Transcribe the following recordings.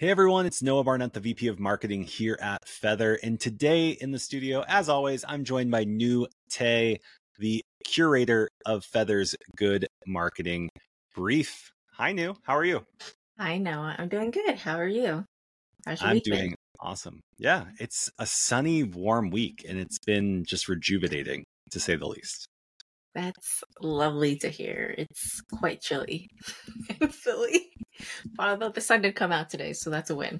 Hey everyone, it's Noah Barnett, the VP of Marketing here at Feathr. And today in the studio, as always, I'm joined by Nhu Tay, the curator of Feathr's Good Marketing Brief. Hi, Nhu. How are you? Hi, Noah. I'm doing good. How are you? How's your I'm week doing awesome. Yeah, it's a sunny, warm week, and it's been just rejuvenating to say the least. That's lovely to hear. It's quite chilly in Philly. Although the sun did come out today, so that's a win.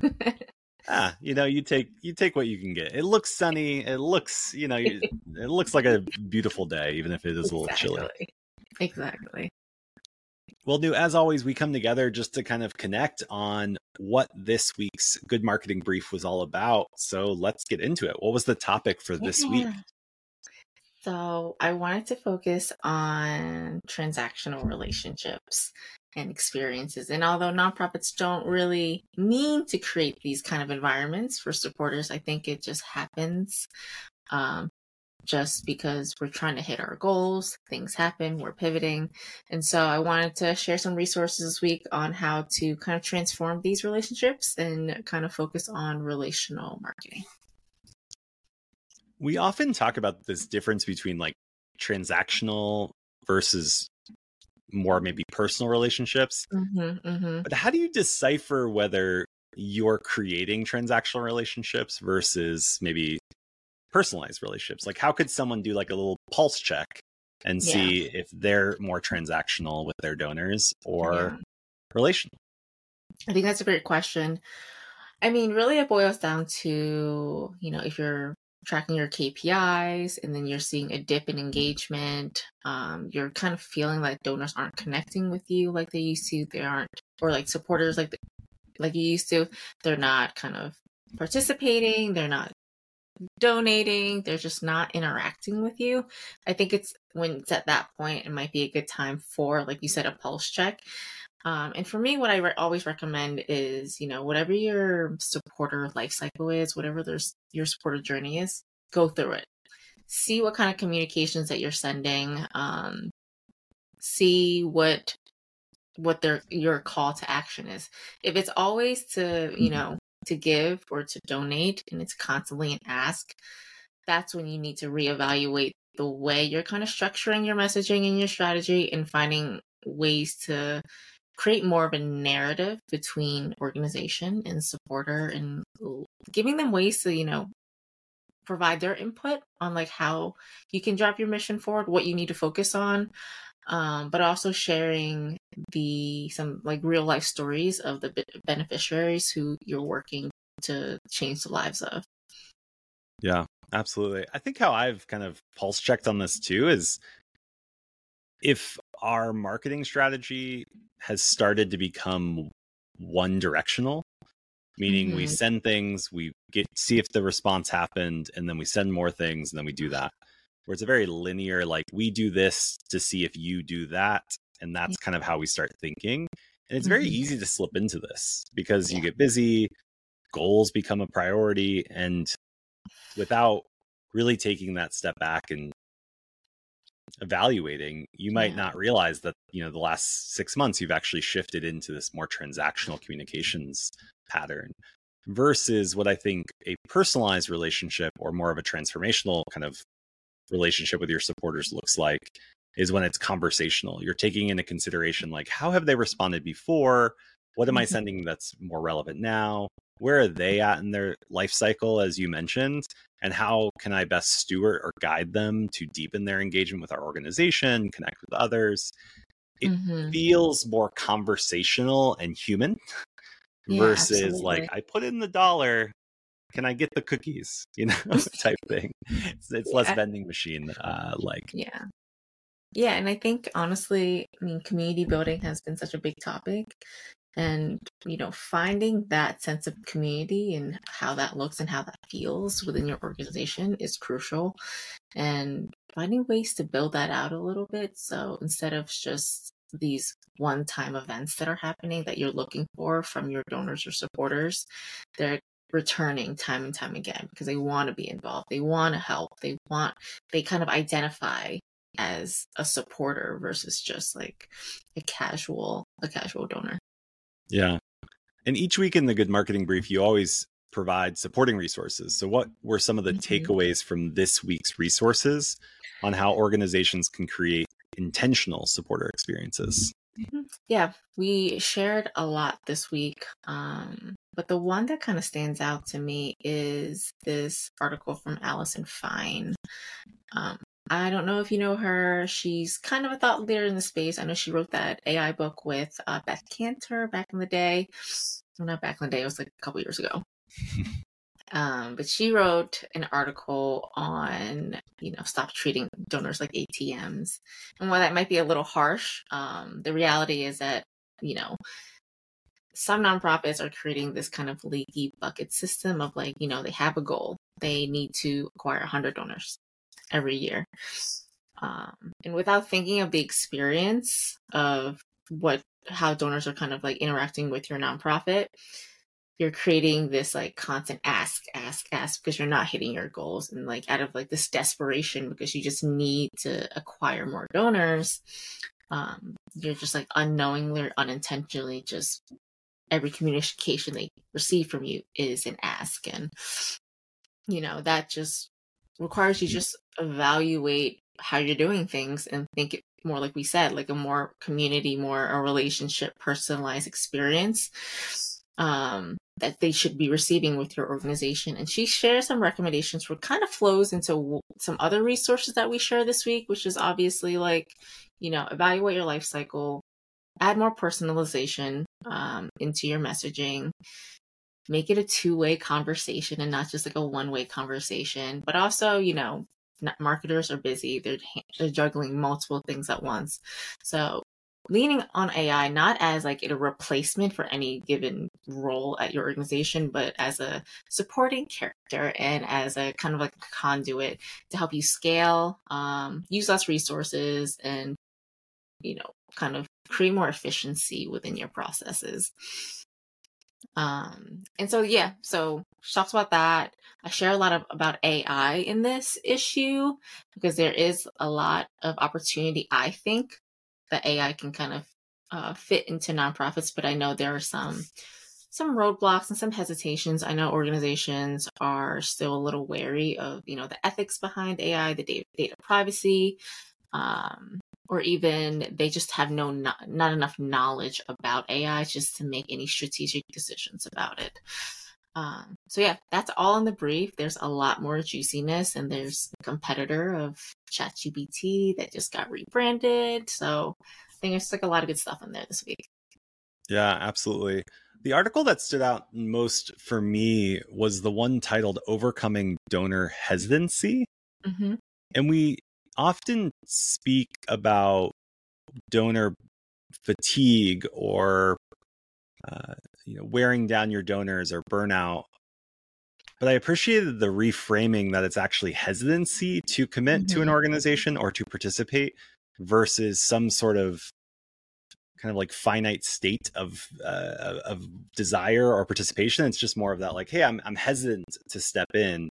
ah, you know, you take you take what you can get. It looks sunny. It looks, you know, it looks like a beautiful day, even if it is a little chilly. Exactly. Well, Nhu as always, we come together just to kind of connect on what this week's good marketing brief was all about. So let's get into it. What was the topic for this yeah. week? So I wanted to focus on transactional relationships and experiences. And although nonprofits don't really mean to create these kind of environments for supporters, I think it just happens. Um, just because we're trying to hit our goals, things happen, we're pivoting. And so I wanted to share some resources this week on how to kind of transform these relationships and kind of focus on relational marketing. We often talk about this difference between like transactional versus more maybe personal relationships. Mm-hmm, mm-hmm. But how do you decipher whether you're creating transactional relationships versus maybe personalized relationships? Like, how could someone do like a little pulse check and yeah. see if they're more transactional with their donors or yeah. relational? I think that's a great question. I mean, really, it boils down to, you know, if you're tracking your KPIs and then you're seeing a dip in engagement. Um, you're kind of feeling like donors aren't connecting with you like they used to. They aren't, or like supporters like like you used to. They're not kind of participating. They're not donating. They're just not interacting with you. I think it's when it's at that point, it might be a good time for, like you said, a pulse check. Um, and for me, what I re- always recommend is, you know, whatever your supporter life cycle is, whatever their, your supporter journey is, go through it. See what kind of communications that you're sending. Um, see what what their your call to action is. If it's always to, you mm-hmm. know, to give or to donate and it's constantly an ask, that's when you need to reevaluate the way you're kind of structuring your messaging and your strategy and finding ways to create more of a narrative between organization and supporter and giving them ways to, you know, provide their input on like how you can drop your mission forward, what you need to focus on. Um, but also sharing the some like real life stories of the beneficiaries who you're working to change the lives of. Yeah, absolutely. I think how I've kind of pulse checked on this too is if our marketing strategy has started to become one directional meaning mm-hmm. we send things we get see if the response happened and then we send more things and then we do that where it's a very linear like we do this to see if you do that and that's kind of how we start thinking and it's very mm-hmm. easy to slip into this because yeah. you get busy goals become a priority and without really taking that step back and evaluating, you might yeah. not realize that, you know, the last six months you've actually shifted into this more transactional communications pattern versus what I think a personalized relationship or more of a transformational kind of relationship with your supporters looks like is when it's conversational. You're taking into consideration like how have they responded before? What am I mm-hmm. sending that's more relevant now? Where are they at in their life cycle, as you mentioned? And how can I best steward or guide them to deepen their engagement with our organization, connect with others? It mm-hmm. feels more conversational and human yeah, versus absolutely. like, I put in the dollar, can I get the cookies? You know, type thing. It's, it's yeah. less vending machine uh, like. Yeah. Yeah, and I think honestly, I mean, community building has been such a big topic and you know finding that sense of community and how that looks and how that feels within your organization is crucial. And finding ways to build that out a little bit. So instead of just these one time events that are happening that you're looking for from your donors or supporters they're returning time and time again because they want to be involved. They want to help. They want they kind of identify as a supporter versus just like a casual a casual donor yeah. And each week in the Good Marketing Brief, you always provide supporting resources. So, what were some of the mm-hmm. takeaways from this week's resources on how organizations can create intentional supporter experiences? Mm-hmm. Yeah, we shared a lot this week. Um, but the one that kind of stands out to me is this article from Allison Fine. Um, I don't know if you know her. She's kind of a thought leader in the space. I know she wrote that AI book with uh, Beth Kanter back in the day. Well, not back in the day, it was like a couple years ago. um, but she wrote an article on, you know, stop treating donors like ATMs. And while that might be a little harsh, um, the reality is that, you know, some nonprofits are creating this kind of leaky bucket system of like, you know, they have a goal. They need to acquire 100 donors every year. Um, and without thinking of the experience of what how donors are kind of like interacting with your nonprofit, you're creating this like constant ask, ask, ask because you're not hitting your goals and like out of like this desperation because you just need to acquire more donors. Um, you're just like unknowingly or unintentionally just every communication they receive from you is an ask and you know that just requires you just evaluate how you're doing things and think it more like we said like a more community more a relationship personalized experience um, that they should be receiving with your organization. And she shares some recommendations for kind of flows into some other resources that we share this week which is obviously like you know evaluate your life cycle add more personalization um, into your messaging make it a two-way conversation and not just like a one-way conversation but also you know marketers are busy they're, they're juggling multiple things at once so leaning on ai not as like a replacement for any given role at your organization but as a supporting character and as a kind of like a conduit to help you scale um, use less resources and you know kind of create more efficiency within your processes. Um, and so, yeah, so she talks about that. I share a lot of about AI in this issue because there is a lot of opportunity, I think, that AI can kind of uh, fit into nonprofits, but I know there are some some roadblocks and some hesitations. I know organizations are still a little wary of, you know, the ethics behind AI, the data, data privacy, um, or even they just have no not, not enough knowledge about AI just to make any strategic decisions about it. Um, so yeah, that's all in the brief. There's a lot more juiciness, and there's a competitor of ChatGPT that just got rebranded. So I think there's like a lot of good stuff in there this week. Yeah, absolutely. The article that stood out most for me was the one titled "Overcoming Donor Hesitancy," mm-hmm. and we often speak about donor fatigue or uh, you know wearing down your donors or burnout but i appreciated the reframing that it's actually hesitancy to commit mm-hmm. to an mm-hmm. organization or to participate versus some sort of kind of like finite state of uh, of desire or participation it's just more of that like hey i'm i'm hesitant to step in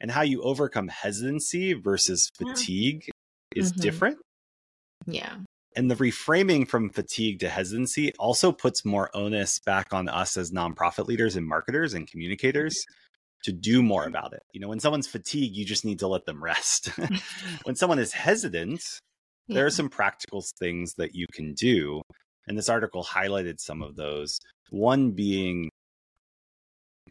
and how you overcome hesitancy versus fatigue yeah. is mm-hmm. different. Yeah. And the reframing from fatigue to hesitancy also puts more onus back on us as nonprofit leaders and marketers and communicators to do more mm-hmm. about it. You know, when someone's fatigued, you just need to let them rest. when someone is hesitant, yeah. there are some practical things that you can do. And this article highlighted some of those. One being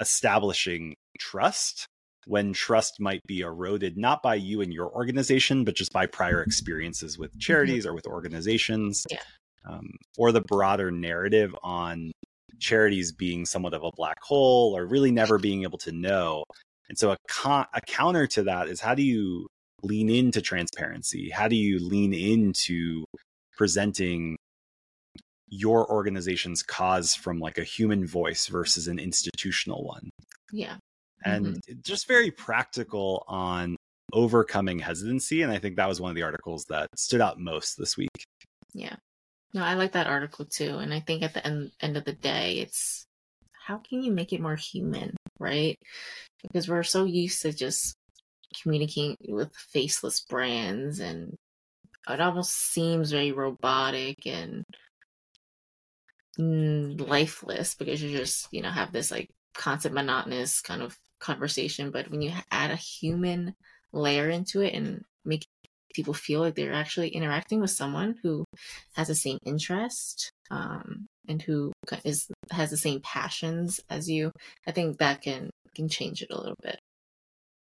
establishing trust when trust might be eroded not by you and your organization but just by prior experiences with mm-hmm. charities or with organizations yeah. um, or the broader narrative on charities being somewhat of a black hole or really never being able to know. And so a, con- a counter to that is how do you lean into transparency? How do you lean into presenting your organization's cause from like a human voice versus an institutional one? Yeah and mm-hmm. just very practical on overcoming hesitancy. And I think that was one of the articles that stood out most this week. Yeah. No, I like that article too. And I think at the end, end of the day, it's how can you make it more human, right? Because we're so used to just communicating with faceless brands and it almost seems very robotic and lifeless because you just you know have this like constant monotonous kind of conversation but when you add a human layer into it and make people feel like they're actually interacting with someone who has the same interest um, and who is has the same passions as you i think that can can change it a little bit.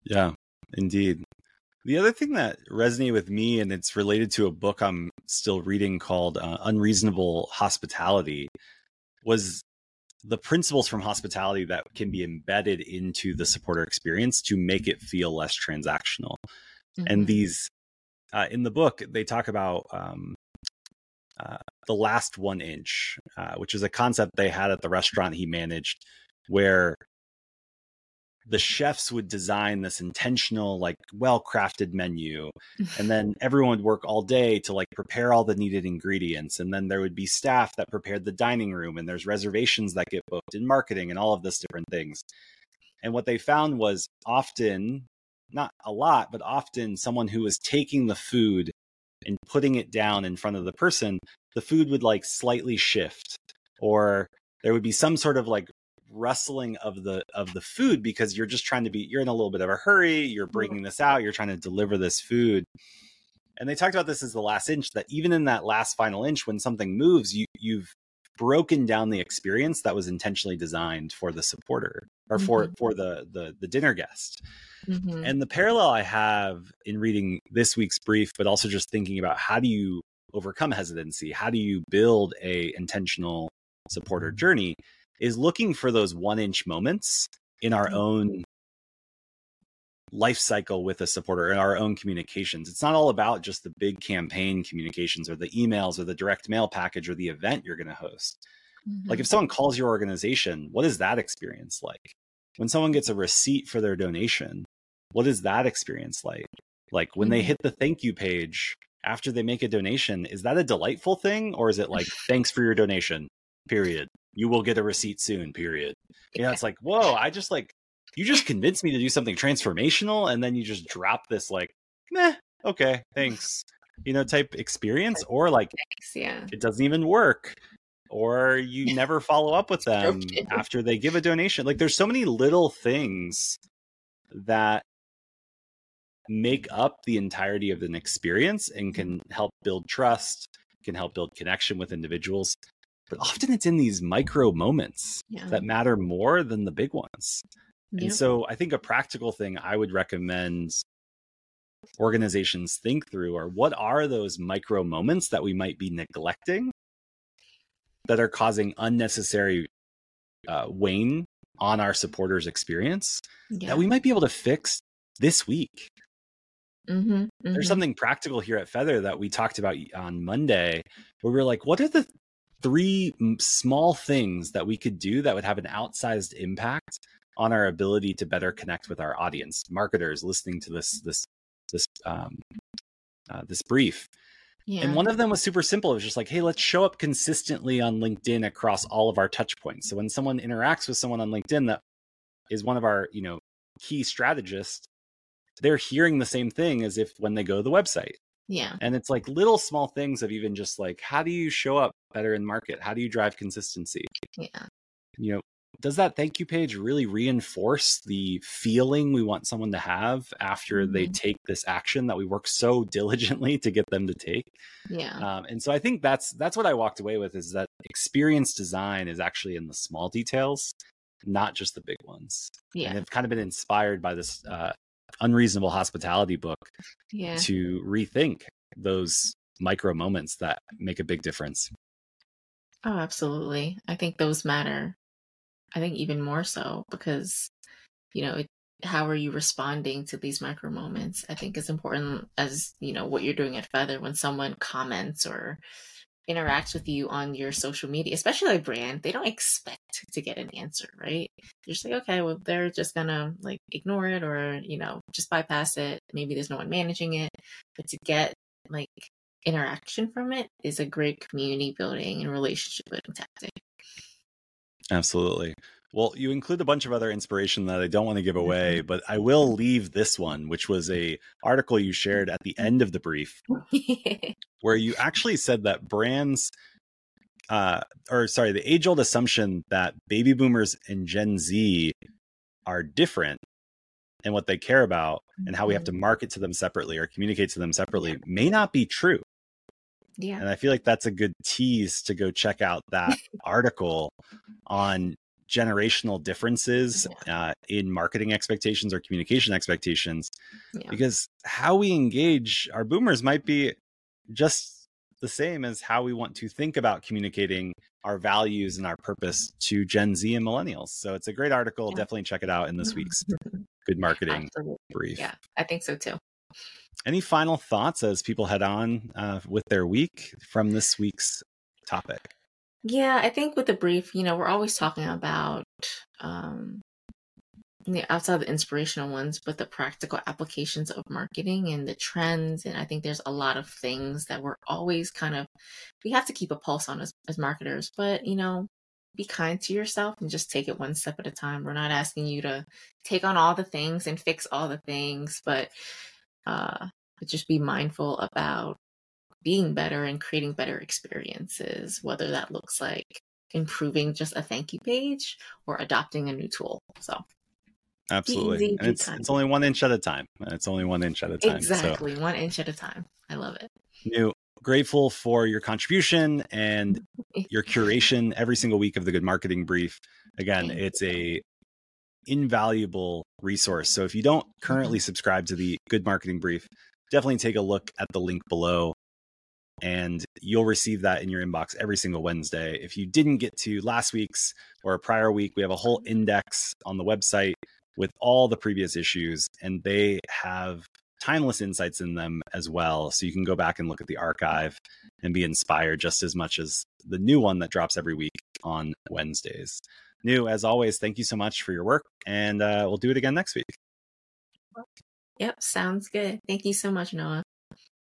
Yeah indeed. The other thing that resonated with me and it's related to a book i'm still reading called uh, unreasonable hospitality was the principles from hospitality that can be embedded into the supporter experience to make it feel less transactional. Mm-hmm. And these, uh, in the book, they talk about um, uh, the last one inch, uh, which is a concept they had at the restaurant he managed, where the chefs would design this intentional like well crafted menu and then everyone would work all day to like prepare all the needed ingredients and then there would be staff that prepared the dining room and there's reservations that get booked in marketing and all of this different things. And what they found was often not a lot but often someone who was taking the food and putting it down in front of the person the food would like slightly shift or there would be some sort of like rustling of the of the food because you're just trying to be you're in a little bit of a hurry you're bringing this out you're trying to deliver this food. And they talked about this as the last inch that even in that last final inch when something moves you you've broken down the experience that was intentionally designed for the supporter or for mm-hmm. for the the the dinner guest. Mm-hmm. and the parallel i have in reading this week's brief but also just thinking about how do you overcome hesitancy? How do you build a intentional supporter journey is looking for those one inch moments in our mm-hmm. own life cycle with a supporter in our own communications. It's not all about just the big campaign communications or the emails or the direct mail package or the event you're going to host. Mm-hmm. Like if someone calls your organization, what is that experience like? When someone gets a receipt for their donation, what is that experience like? Like when mm-hmm. they hit the thank you page after they make a donation, is that a delightful thing or is it like thanks for your donation? Period you will get a receipt soon, period. You know, it's like, whoa, I just like, you just convinced me to do something transformational and then you just drop this like, meh, okay, thanks, you know, type experience or like, thanks, yeah. it doesn't even work or you never follow up with them after they give a donation. Like there's so many little things that make up the entirety of an experience and mm-hmm. can help build trust, can help build connection with individuals but often it's in these micro moments yeah. that matter more than the big ones. And so I think a practical thing I would recommend organizations think through are what are those micro moments that we might be neglecting that are causing unnecessary uh, wane on our supporters experience yeah. that we might be able to fix this week Mm-hmm, mm-hmm. There's something practical here at Feathr that we talked about on Monday, where we are like, what are the three small things that we could do that would have an outsized impact on our ability to better connect with our audience marketers listening to this this this um, uh, this brief. Yeah. and one of them was super simple. It was just like hey let's show up consistently on linkedin across all of our touch points. So when someone interacts with someone on linkedin that is one of our you know key strategists they're hearing the same thing as if when they go to the website yeah. And it's like little small things of even just like, how do you show up better in market? How do you drive consistency? Yeah. You know, does that thank you page really reinforce the feeling we want someone to have after mm-hmm. they take this action that we work so diligently to get them to take yeah um, and so i think that's that's what i walked away with is that experience design is actually in the small details not just the big ones yeah and i've kind of been inspired by this uh, unreasonable hospitality book yeah. to rethink those micro moments that make a big difference. Oh, absolutely. I think those matter. I think even more so because, you know, it, how are you responding to these micro moments? I think is important as, you know, what you're doing at Feathr when someone comments or interacts with you on your social media, especially like brand, they don't expect to get an answer, right? You're just like, okay, well, they're just gonna like ignore it or, you know, just bypass it. Maybe there's no one managing it. But to get like interaction from it is a great community building and relationship building tactic. Absolutely. Well, you include a bunch of other inspiration that I don't want to give away, mm-hmm. but I will leave this one, which was a article you shared at the end of the brief, where you actually said that brands uh, or sorry, the age old assumption that baby boomers and Gen Z are different and what they care about and how we have to Mhm. market to them separately or communicate to them separately may not be true. Yeah. And I feel like that's a good tease to go check out that article on generational differences uh, in marketing expectations or communication expectations Yeah. because how we engage our boomers might be just the same as how we want to think about communicating our values and our purpose to Gen Z and millennials. So it's a great article. Yeah. Definitely check it out in this week's Good Marketing Absolutely. Brief. Yeah, I think so too. Any final thoughts as people head on uh, with their week from this week's topic? Yeah, I think with the brief, you know, we're always talking about um the outside the inspirational ones, but the practical applications of marketing and the trends. And I think there's a lot of things that we're always kind of we have to keep a pulse on as, as marketers, but you know, be kind to yourself and just take it one step at a time. We're not asking you to take on all the things and fix all the things, but uh but just be mindful about being better and creating better experiences, whether that looks like improving just a thank you page or adopting a new tool. So Absolutely. it's it's only one inch at a time. It's only one inch at a time. So exactly one inch at a time. I love it. Nhu grateful for your contribution and your curation every single week of the good marketing brief again it's a invaluable resource so if you don't currently mm-hmm. subscribe to the good marketing brief definitely take a look at the link below and you'll receive that in your inbox every single wednesday if you didn't get to last week's or a prior week we have a whole index on the website with all the previous issues and they have timeless insights in them as well. So you can go back and look at the archive and be inspired just as much as the new one that drops every week on Wednesdays. Nhu, as always, thank you so much for your work, and uh, we'll do it again next week. Yep, sounds good. Thank you so much, Noah.